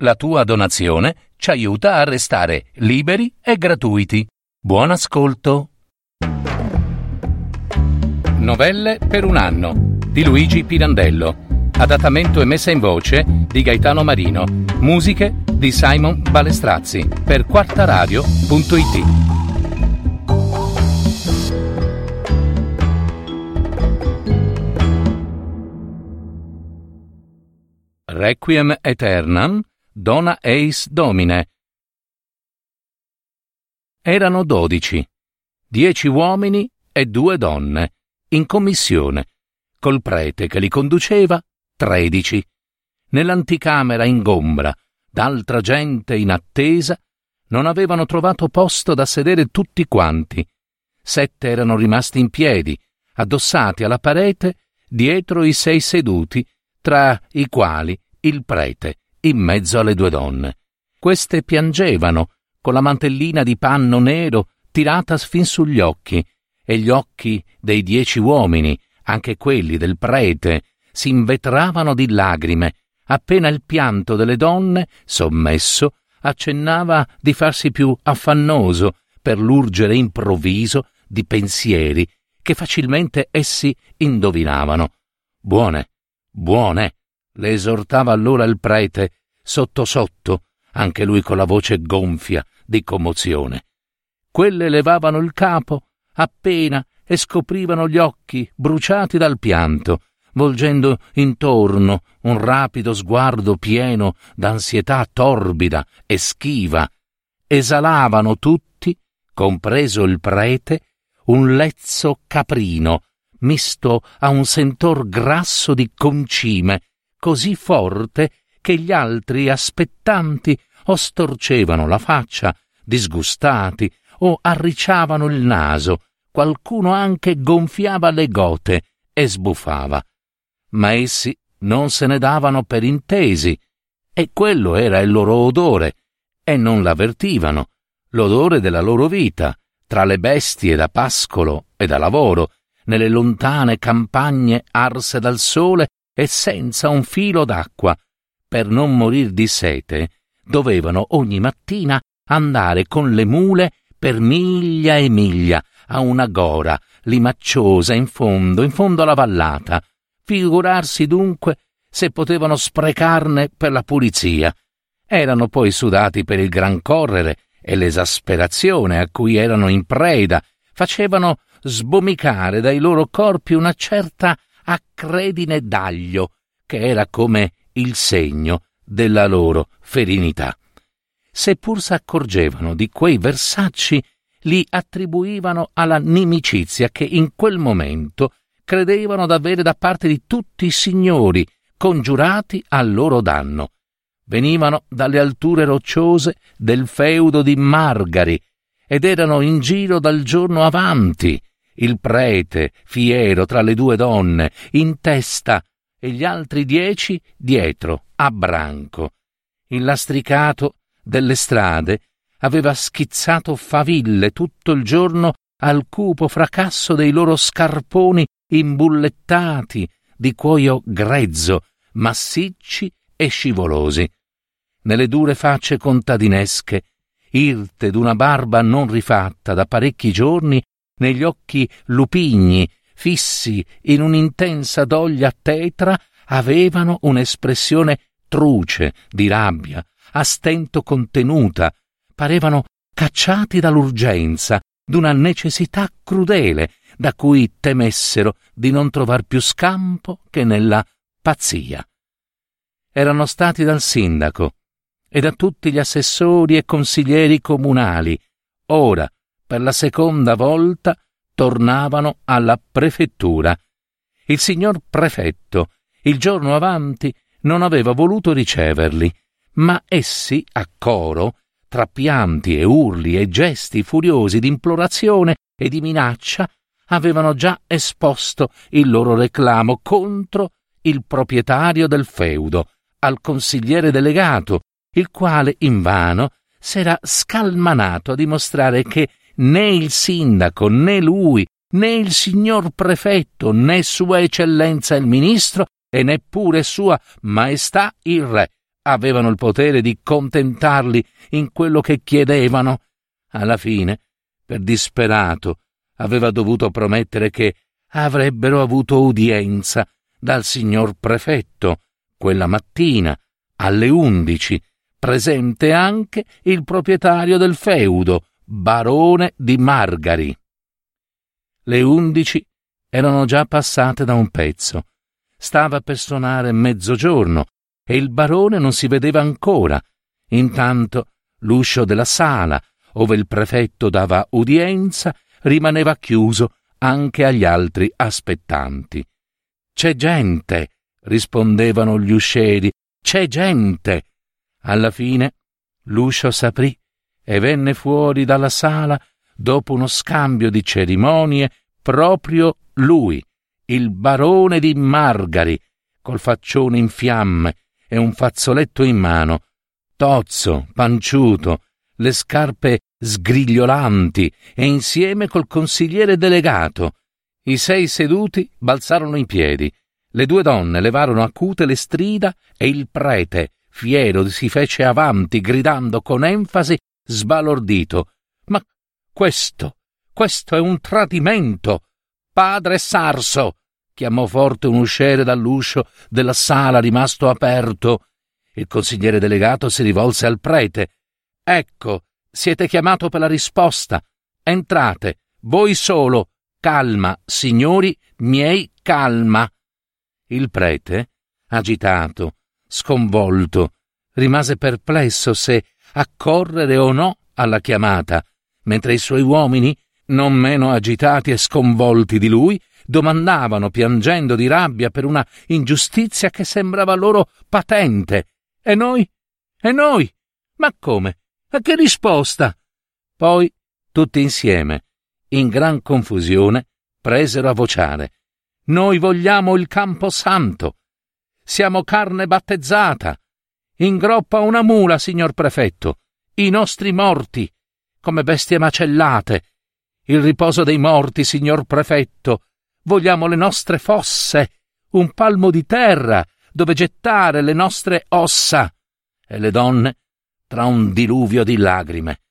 La tua donazione ci aiuta a restare liberi e gratuiti. Buon ascolto. Novelle per un anno di Luigi Pirandello. Adattamento e messa in voce di Gaetano Marino. Musiche di Simon Balestrazzi per quartaradio.it. Requiem Aeternam, Dona Eis Domine. Erano dodici, dieci uomini e due donne, in commissione, col prete che li conduceva tredici. Nell'anticamera ingombra, d'altra gente in attesa, non avevano trovato posto da sedere tutti quanti. Sette erano rimasti in piedi, addossati alla parete, dietro i sei seduti, tra i quali il prete, in mezzo alle due donne. Queste piangevano, con la mantellina di panno nero tirata fin sugli occhi, e gli occhi dei dieci uomini, anche quelli del prete, si invetravano di lagrime, appena il pianto delle donne, sommesso, accennava di farsi più affannoso per l'urgere improvviso di pensieri che facilmente essi indovinavano. Buone, buone, le esortava allora il prete, sotto sotto, anche lui con la voce gonfia di commozione. Quelle levavano il capo appena e scoprivano gli occhi bruciati dal pianto, volgendo intorno un rapido sguardo pieno d'ansietà torbida e schiva, esalavano tutti, compreso il prete, un lezzo caprino, misto a un sentor grasso di concime, così forte che gli altri aspettanti o storcevano la faccia, disgustati, o arricciavano il naso, qualcuno anche gonfiava le gote e sbuffava. Ma essi non se ne davano per intesi, e quello era il loro odore, e non l'avvertivano, l'odore della loro vita, tra le bestie da pascolo e da lavoro, nelle lontane campagne arse dal sole e senza un filo d'acqua. Per non morir di sete, dovevano ogni mattina andare con le mule per miglia e miglia a una gora limacciosa in fondo, in fondo alla vallata, Figurarsi dunque se potevano sprecarne per la pulizia. Erano poi sudati per il gran correre e l'esasperazione a cui erano in preda facevano sbomicare dai loro corpi una certa accredine d'aglio, che era come il segno della loro ferinità. Seppur s'accorgevano di quei versacci, li attribuivano alla nimicizia che in quel momento credevano d'avere da parte di tutti i signori congiurati al loro danno. Venivano dalle alture rocciose del feudo di Margari ed erano in giro dal giorno avanti, il prete, fiero tra le due donne, in testa, e gli altri dieci dietro, a branco. Il lastricato delle strade aveva schizzato faville tutto il giorno al cupo fracasso dei loro scarponi imbullettati di cuoio grezzo, massicci e scivolosi. Nelle dure facce contadinesche, irte d'una barba non rifatta da parecchi giorni, negli occhi lupigni, fissi in un'intensa doglia tetra, avevano un'espressione truce di rabbia, a stento contenuta, parevano cacciati dall'urgenza, d'una necessità crudele, da cui temessero di non trovar più scampo che nella pazzia. Erano stati dal sindaco e da tutti gli assessori e consiglieri comunali. Ora, per la seconda volta, tornavano alla prefettura. Il signor prefetto, il giorno avanti, non aveva voluto riceverli, ma essi, a coro, tra pianti e urli e gesti furiosi d'implorazione e di minaccia, avevano già esposto il loro reclamo contro il proprietario del feudo, al consigliere delegato, il quale invano s'era scalmanato a dimostrare che né il sindaco né lui né il signor prefetto né sua eccellenza il ministro e neppure sua maestà il re avevano il potere di contentarli in quello che chiedevano. Alla fine, per disperato, aveva dovuto promettere che avrebbero avuto udienza dal signor prefetto quella mattina alle undici, presente anche il proprietario del feudo, barone di Margari. Le undici erano già passate da un pezzo. Stava per suonare mezzogiorno e il barone non si vedeva ancora. Intanto l'uscio della sala, ove il prefetto dava udienza, rimaneva chiuso anche agli altri aspettanti. C'è gente, rispondevano gli uscieri, c'è gente. Alla fine l'uscio s'aprì e venne fuori dalla sala, dopo uno scambio di cerimonie, proprio lui, il barone di Margari, col faccione in fiamme e un fazzoletto in mano, tozzo, panciuto, le scarpe sgrigliolanti e insieme col consigliere delegato. I sei seduti balzarono in piedi. Le due donne levarono acute le strida e il prete, fiero, si fece avanti, gridando con enfasi, sbalordito. Ma questo, questo è un tradimento. Padre Sarso! chiamò forte un usciere dall'uscio della sala rimasto aperto. Il consigliere delegato si rivolse al prete. Ecco, siete chiamato per la risposta. Entrate, voi solo. Calma, signori miei, calma. Il prete, agitato, sconvolto, rimase perplesso se accorrere o no alla chiamata, mentre i suoi uomini, non meno agitati e sconvolti di lui, domandavano piangendo di rabbia per una ingiustizia che sembrava loro patente. E noi? E noi? Ma come? A che risposta? Poi, tutti insieme, in gran confusione, presero a vociare. Noi vogliamo il Camposanto. Siamo carne battezzata. Ingroppa una mula, signor prefetto. I nostri morti, come bestie macellate. Il riposo dei morti, signor prefetto. Vogliamo le nostre fosse, un palmo di terra dove gettare le nostre ossa. E le donne tra un diluvio di lagrime.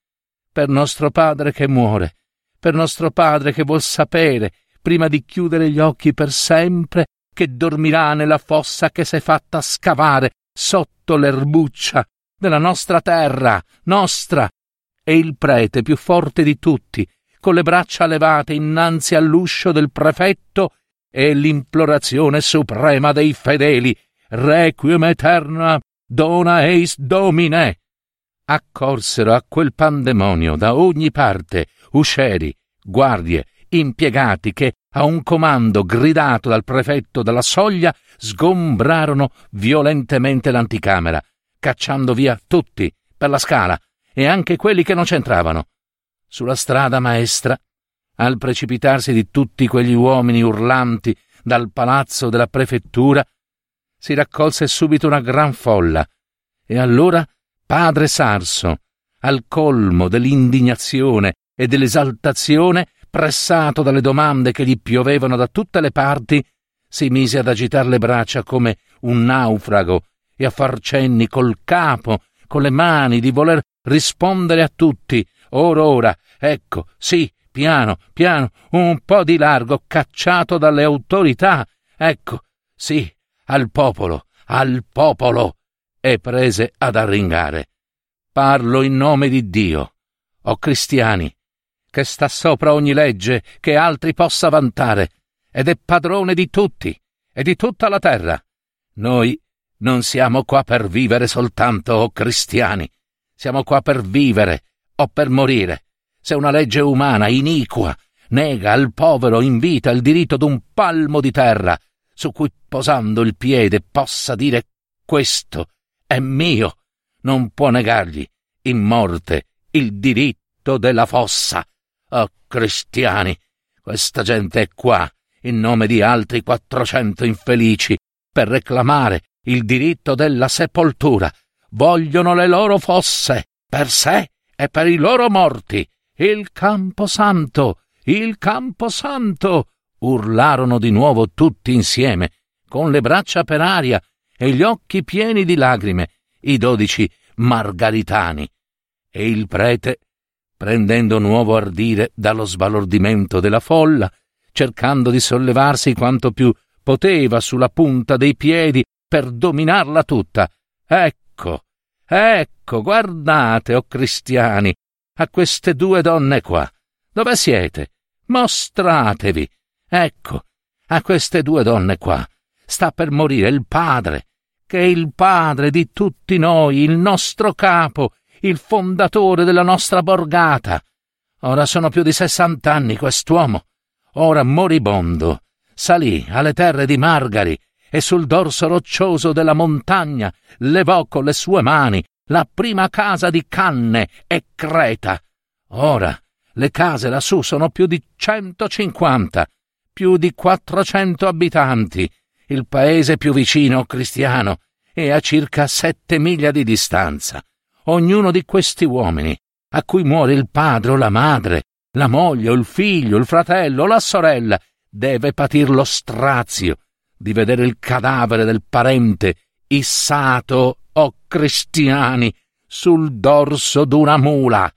Per nostro padre che muore, per nostro padre che vuol sapere, prima di chiudere gli occhi per sempre, che dormirà nella fossa che s'è fatta scavare sotto l'erbuccia della nostra terra, nostra. E il prete, più forte di tutti, con le braccia levate innanzi all'uscio del prefetto, e l'implorazione suprema dei fedeli, Requiem eterna, dona eis domine accorsero a quel pandemonio da ogni parte uscieri, guardie, impiegati che, a un comando gridato dal prefetto dalla soglia, sgombrarono violentemente l'anticamera, cacciando via tutti per la scala e anche quelli che non c'entravano. Sulla strada maestra, al precipitarsi di tutti quegli uomini urlanti dal palazzo della prefettura, si raccolse subito una gran folla, e allora Padre Sarso, al colmo dell'indignazione e dell'esaltazione, pressato dalle domande che gli piovevano da tutte le parti, si mise ad agitar le braccia come un naufrago e a far cenni col capo, con le mani, di voler rispondere a tutti. Ora, ora, ecco, sì, piano, piano, un po' di largo, cacciato dalle autorità. Ecco, sì, al popolo, al popolo e prese ad arringare. Parlo in nome di Dio, o cristiani, che sta sopra ogni legge che altri possa vantare, ed è padrone di tutti e di tutta la terra. Noi non siamo qua per vivere soltanto, o cristiani, siamo qua per vivere o per morire. Se una legge umana iniqua nega al povero in vita il diritto d'un palmo di terra, su cui posando il piede possa dire questo è mio. Non può negargli, in morte, il diritto della fossa. Oh, cristiani, questa gente è qua, in nome di altri quattrocento infelici, per reclamare il diritto della sepoltura. Vogliono le loro fosse, per sé e per i loro morti. Il Camposanto, il Camposanto! urlarono di nuovo tutti insieme, con le braccia per aria e gli occhi pieni di lagrime, i dodici margaritani. E il prete, prendendo nuovo ardire dallo sbalordimento della folla, cercando di sollevarsi quanto più poteva sulla punta dei piedi per dominarla tutta. Ecco, ecco, guardate, o oh cristiani, a queste due donne qua. Dove siete? Mostratevi. Ecco, a queste due donne qua. Sta per morire il padre, che è il padre di tutti noi, il nostro capo, il fondatore della nostra borgata. Ora sono più di sessant'anni quest'uomo ora moribondo, salì alle terre di Margari e sul dorso roccioso della montagna levò con le sue mani la prima casa di Canne e Creta. Ora le case lassù sono più di centocinquanta, più di quattrocento abitanti. Il paese più vicino cristiano è a circa sette miglia di distanza. Ognuno di questi uomini, a cui muore il padre o la madre, la moglie, il figlio, il fratello, la sorella, deve patir lo strazio di vedere il cadavere del parente issato, o cristiani, sul dorso d'una mula,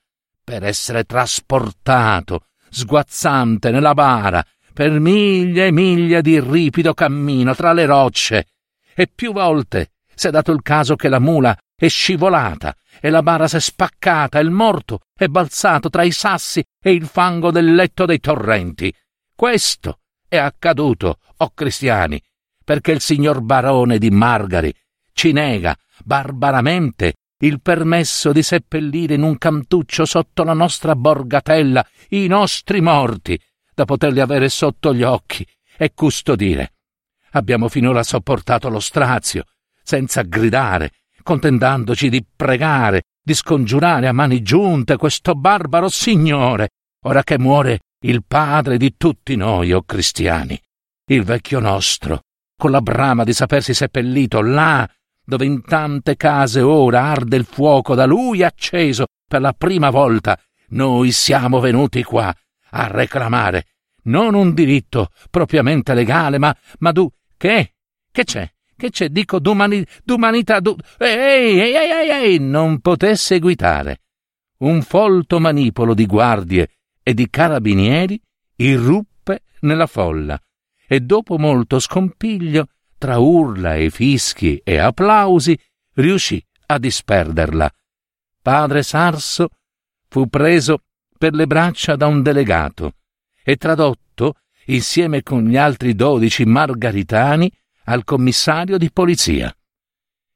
per essere trasportato, sguazzante nella bara, per miglia e miglia di ripido cammino tra le rocce. E più volte s'è dato il caso che la mula è scivolata e la bara s'è spaccata e il morto è balzato tra i sassi e il fango del letto dei torrenti. Questo è accaduto, o oh cristiani, perché il signor barone di Margari ci nega barbaramente il permesso di seppellire in un cantuccio sotto la nostra borgatella i nostri morti, da poterli avere sotto gli occhi e custodire. Abbiamo finora sopportato lo strazio, senza gridare, contentandoci di pregare, di scongiurare a mani giunte questo barbaro signore, ora che muore il padre di tutti noi, o oh cristiani, il vecchio nostro, con la brama di sapersi seppellito là, dove in tante case ora arde il fuoco da lui acceso per la prima volta, noi siamo venuti qua a reclamare non un diritto propriamente legale, ma, ma du, che? Che c'è? Che c'è? Dico d'umani, d'umanità, du... Ehi, ehi, ehi, ehi, non poté seguitare. Un folto manipolo di guardie e di carabinieri irruppe nella folla e dopo molto scompiglio, tra urla e fischi e applausi, riuscì a disperderla. Padre Sarso fu preso per le braccia da un delegato e tradotto, insieme con gli altri dodici margaritani, al commissario di polizia.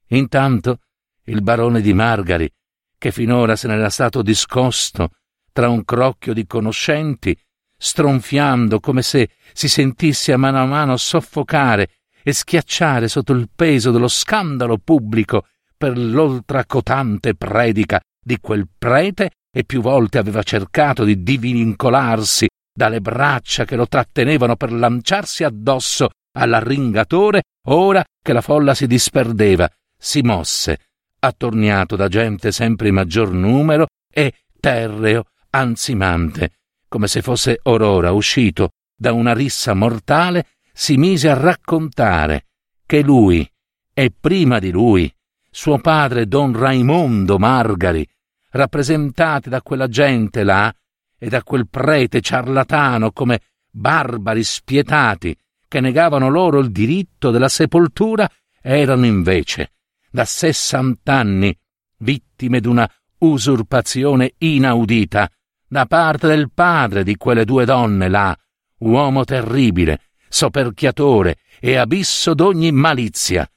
Intanto il barone di Margari, che finora se n'era stato discosto tra un crocchio di conoscenti, stronfiando come se si sentisse a mano a mano soffocare e schiacciare sotto il peso dello scandalo pubblico per l'oltracotante predica di quel prete e più volte aveva cercato di divincolarsi dalle braccia che lo trattenevano per lanciarsi addosso all'arringatore, ora che la folla si disperdeva, si mosse, attorniato da gente sempre in maggior numero e terreo, ansimante, come se fosse Aurora uscito da una rissa mortale, si mise a raccontare che lui, e prima di lui, suo padre don Raimondo Margari, rappresentati da quella gente là e da quel prete ciarlatano come barbari spietati, che negavano loro il diritto della sepoltura erano invece da sessant'anni vittime d'una usurpazione inaudita da parte del padre di quelle due donne là, uomo terribile, soperchiatore e abisso d'ogni malizia.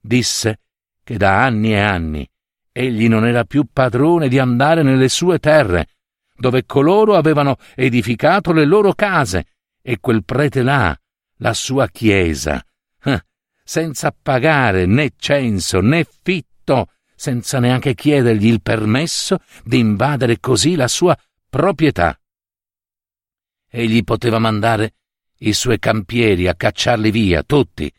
Disse che da anni e anni egli non era più padrone di andare nelle sue terre, dove coloro avevano edificato le loro case, e quel prete là la sua chiesa, eh, senza pagare né censo né fitto, senza neanche chiedergli il permesso di invadere così la sua proprietà. Egli poteva mandare i suoi campieri a cacciarli via, tutti,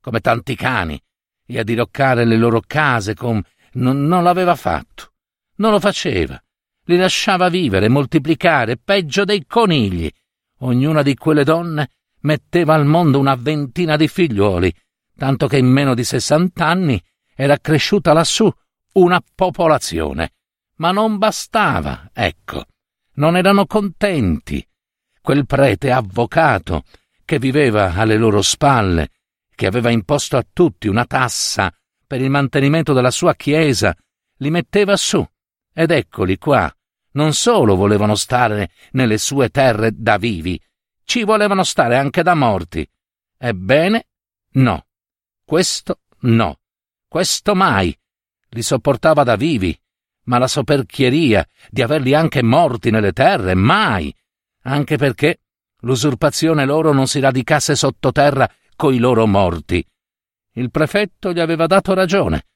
come tanti cani, e a diroccare le loro case con... Non, non l'aveva fatto. Non lo faceva. Li lasciava vivere, moltiplicare, peggio dei conigli. Ognuna di quelle donne metteva al mondo una ventina di figliuoli, tanto che in meno di sessant'anni era cresciuta lassù una popolazione. Ma non bastava, ecco. Non erano contenti. Quel prete avvocato, che viveva alle loro spalle, che aveva imposto a tutti una tassa per il mantenimento della sua chiesa, li metteva su. Ed eccoli qua. Non solo volevano stare nelle sue terre da vivi, ci volevano stare anche da morti. Ebbene, no. Questo no. Questo mai. Li sopportava da vivi, ma la soperchieria di averli anche morti nelle terre, mai. Anche perché l'usurpazione loro non si radicasse sottoterra coi loro morti. Il prefetto gli aveva dato ragione.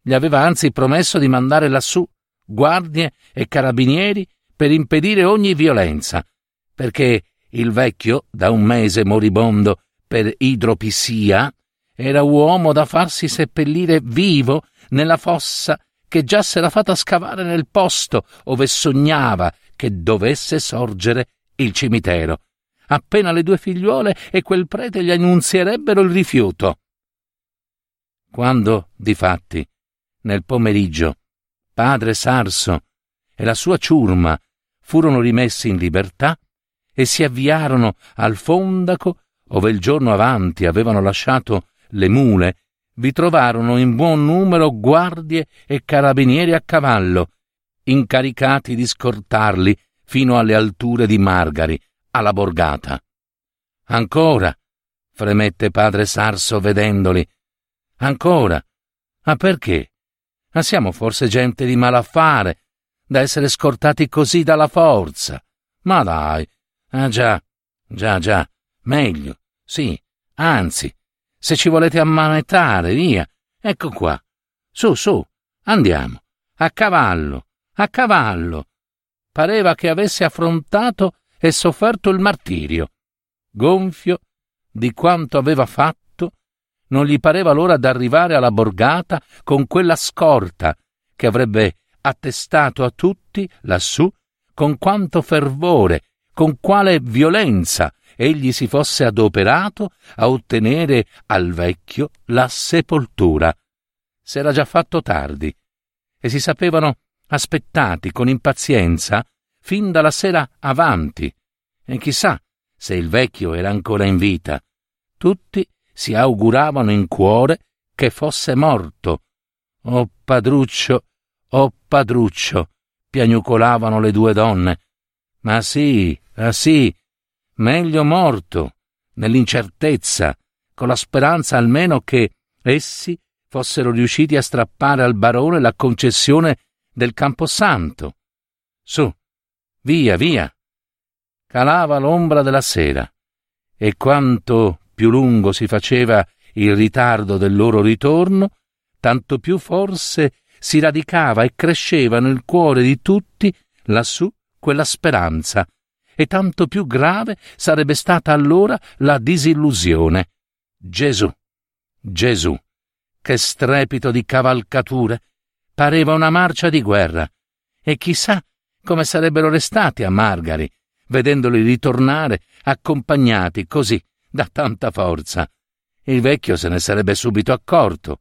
Gli aveva anzi promesso di mandare lassù guardie e carabinieri per impedire ogni violenza, perché il vecchio, da un mese moribondo per idropissia, era uomo da farsi seppellire vivo nella fossa che già s'era fatta scavare nel posto ove sognava che dovesse sorgere il cimitero, appena le due figliuole e quel prete gli annunzierebbero il rifiuto. Quando, difatti, nel pomeriggio, padre Sarso e la sua ciurma furono rimessi in libertà e si avviarono al fondaco ove il giorno avanti avevano lasciato le mule, vi trovarono in buon numero guardie e carabinieri a cavallo, incaricati di scortarli fino alle alture di Margari, alla borgata. Ancora, fremette padre Sarso vedendoli. Ancora. Ma perché? Ma siamo forse gente di malaffare, da essere scortati così dalla forza. Ma dai. Ah già, già, già, meglio, sì, anzi, se ci volete ammanettare, via. Ecco qua. Su, su, andiamo. A cavallo, a cavallo. Pareva che avesse affrontato e sofferto il martirio. Gonfio di quanto aveva fatto, non gli pareva l'ora d'arrivare alla borgata con quella scorta che avrebbe attestato a tutti lassù con quanto fervore, con quale violenza egli si fosse adoperato a ottenere al vecchio la sepoltura. S'era già fatto tardi e si sapevano aspettati con impazienza fin dalla sera avanti. E chissà se il vecchio era ancora in vita. Tutti si auguravano in cuore che fosse morto. Oh padruccio, oh padruccio, piagnucolavano le due donne. Ma sì, ah sì, meglio morto, nell'incertezza, con la speranza almeno che essi fossero riusciti a strappare al barone la concessione del Camposanto. Su, via, via. Calava l'ombra della sera, e quanto più lungo si faceva il ritardo del loro ritorno, tanto più forse si radicava e cresceva nel cuore di tutti lassù quella speranza e tanto più grave sarebbe stata allora la disillusione. Gesù, Gesù, che strepito di cavalcature! Pareva una marcia di guerra. E chissà come sarebbero restati a Margari, vedendoli ritornare accompagnati così da tanta forza. Il vecchio se ne sarebbe subito accorto.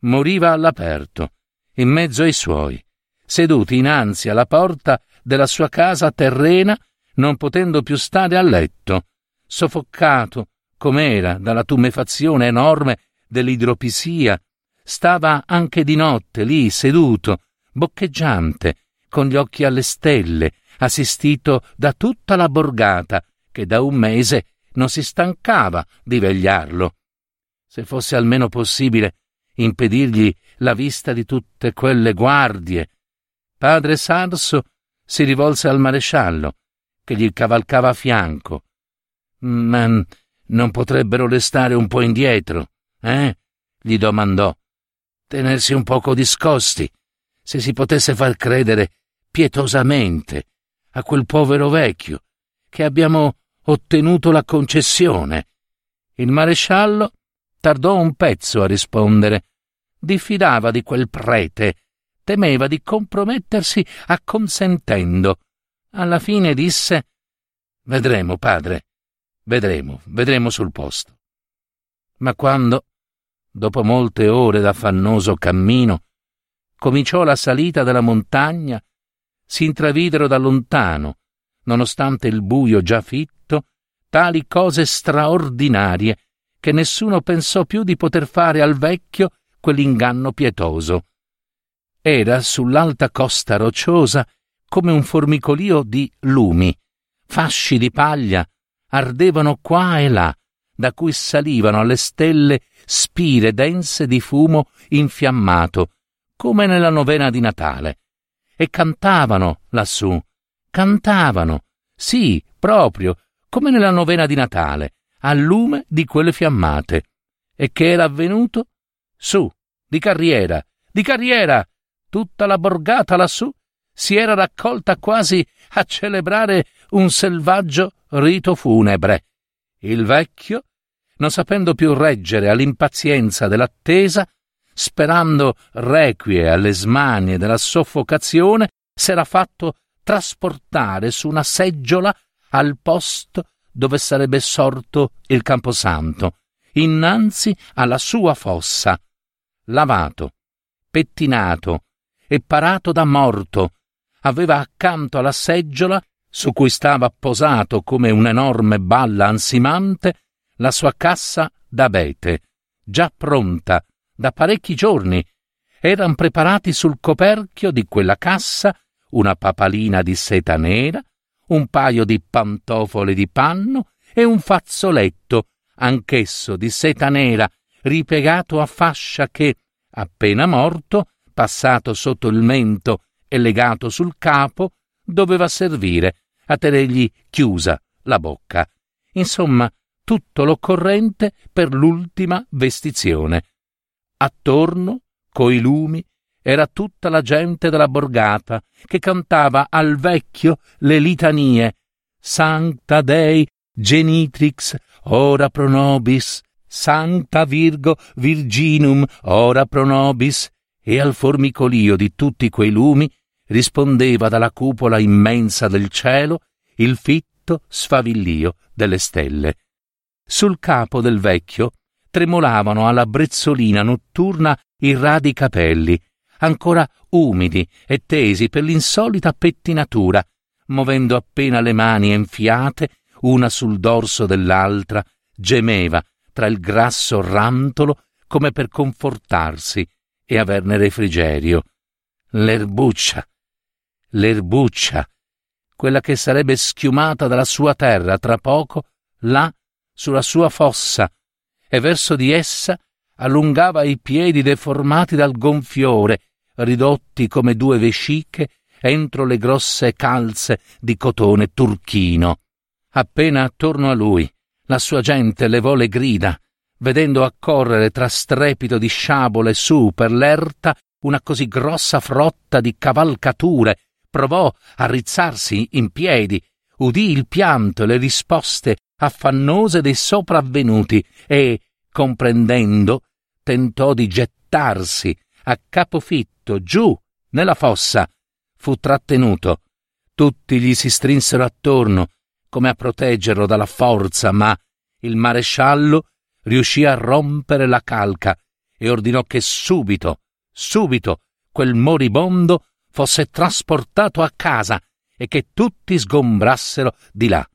Moriva all'aperto, in mezzo ai suoi, seduti innanzi alla porta della sua casa terrena non potendo più stare a letto, soffocato com'era dalla tumefazione enorme dell'idropisia, stava anche di notte lì seduto, boccheggiante, con gli occhi alle stelle, assistito da tutta la borgata, che da un mese non si stancava di vegliarlo. Se fosse almeno possibile impedirgli la vista di tutte quelle guardie. Padre Sarso si rivolse al maresciallo, che gli cavalcava a fianco. Ma non potrebbero restare un po' indietro, eh? gli domandò. Tenersi un poco discosti, se si potesse far credere pietosamente a quel povero vecchio che abbiamo ottenuto la concessione. Il maresciallo tardò un pezzo a rispondere. Diffidava di quel prete, temeva di compromettersi acconsentendo alla fine disse Vedremo, padre, vedremo, vedremo sul posto. Ma quando, dopo molte ore d'affannoso cammino, cominciò la salita della montagna, si intravidero da lontano, nonostante il buio già fitto, tali cose straordinarie che nessuno pensò più di poter fare al vecchio quell'inganno pietoso. Era sull'alta costa rocciosa come un formicolio di lumi, fasci di paglia ardevano qua e là, da cui salivano alle stelle spire dense di fumo infiammato, come nella novena di Natale. E cantavano lassù, cantavano, sì, proprio, come nella novena di Natale, al lume di quelle fiammate. E che era avvenuto? Su, di carriera, di carriera! Tutta la borgata lassù si era raccolta quasi a celebrare un selvaggio rito funebre. Il vecchio, non sapendo più reggere all'impazienza dell'attesa, sperando requie alle smanie della soffocazione, s'era fatto trasportare su una seggiola al posto dove sarebbe sorto il camposanto, innanzi alla sua fossa, lavato, pettinato e parato da morto, aveva accanto alla seggiola, su cui stava posato come un'enorme balla ansimante, la sua cassa d'abete, già pronta da parecchi giorni. Eran preparati sul coperchio di quella cassa una papalina di seta nera, un paio di pantofole di panno e un fazzoletto, anch'esso di seta nera, ripiegato a fascia che, appena morto, passato sotto il mento e legato sul capo, doveva servire a tenergli chiusa la bocca. Insomma, tutto l'occorrente per l'ultima vestizione. Attorno, coi lumi, era tutta la gente della borgata che cantava al vecchio le litanie Sancta Dei Genitrix ora pro nobis, Sancta Virgo Virginum ora pro nobis, e al formicolio di tutti quei lumi rispondeva dalla cupola immensa del cielo il fitto sfavillio delle stelle. Sul capo del vecchio tremolavano alla brezzolina notturna i radi capelli, ancora umidi e tesi per l'insolita pettinatura, muovendo appena le mani enfiate, una sul dorso dell'altra, gemeva tra il grasso rantolo come per confortarsi e averne refrigerio. L'erbuccia, l'erbuccia, quella che sarebbe schiumata dalla sua terra tra poco, là, sulla sua fossa, e verso di essa allungava i piedi deformati dal gonfiore, ridotti come due vesciche entro le grosse calze di cotone turchino. Appena attorno a lui la sua gente levò le grida, vedendo accorrere tra strepito di sciabole su per l'erta una così grossa frotta di cavalcature, provò a rizzarsi in piedi, udì il pianto e le risposte affannose dei sopravvenuti e, comprendendo, tentò di gettarsi a capofitto giù nella fossa. Fu trattenuto. Tutti gli si strinsero attorno, come a proteggerlo dalla forza, ma il maresciallo riuscì a rompere la calca e ordinò che subito, subito, quel moribondo fosse trasportato a casa e che tutti sgombrassero di là.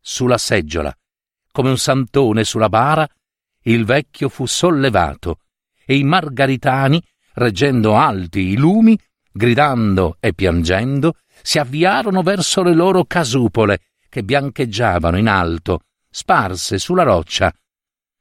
Sulla seggiola, come un santone sulla bara, il vecchio fu sollevato e i margaritani, reggendo alti i lumi, gridando e piangendo, si avviarono verso le loro casupole che biancheggiavano in alto, sparse sulla roccia,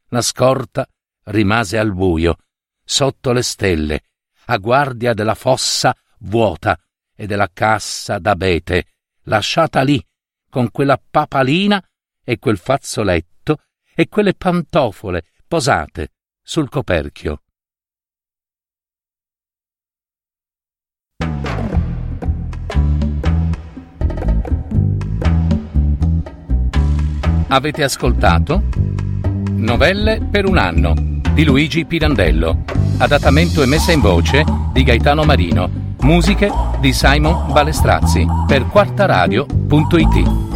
la scorta rimase al buio, sotto le stelle, a guardia della fossa vuota e della cassa d'abete, lasciata lì, con quella papalina e quel fazzoletto e quelle pantofole posate sul coperchio. Avete ascoltato? Novelle per un anno di Luigi Pirandello. Adattamento e messa in voce di Gaetano Marino. Musiche di Simon Balestrazzi per quartaradio.it.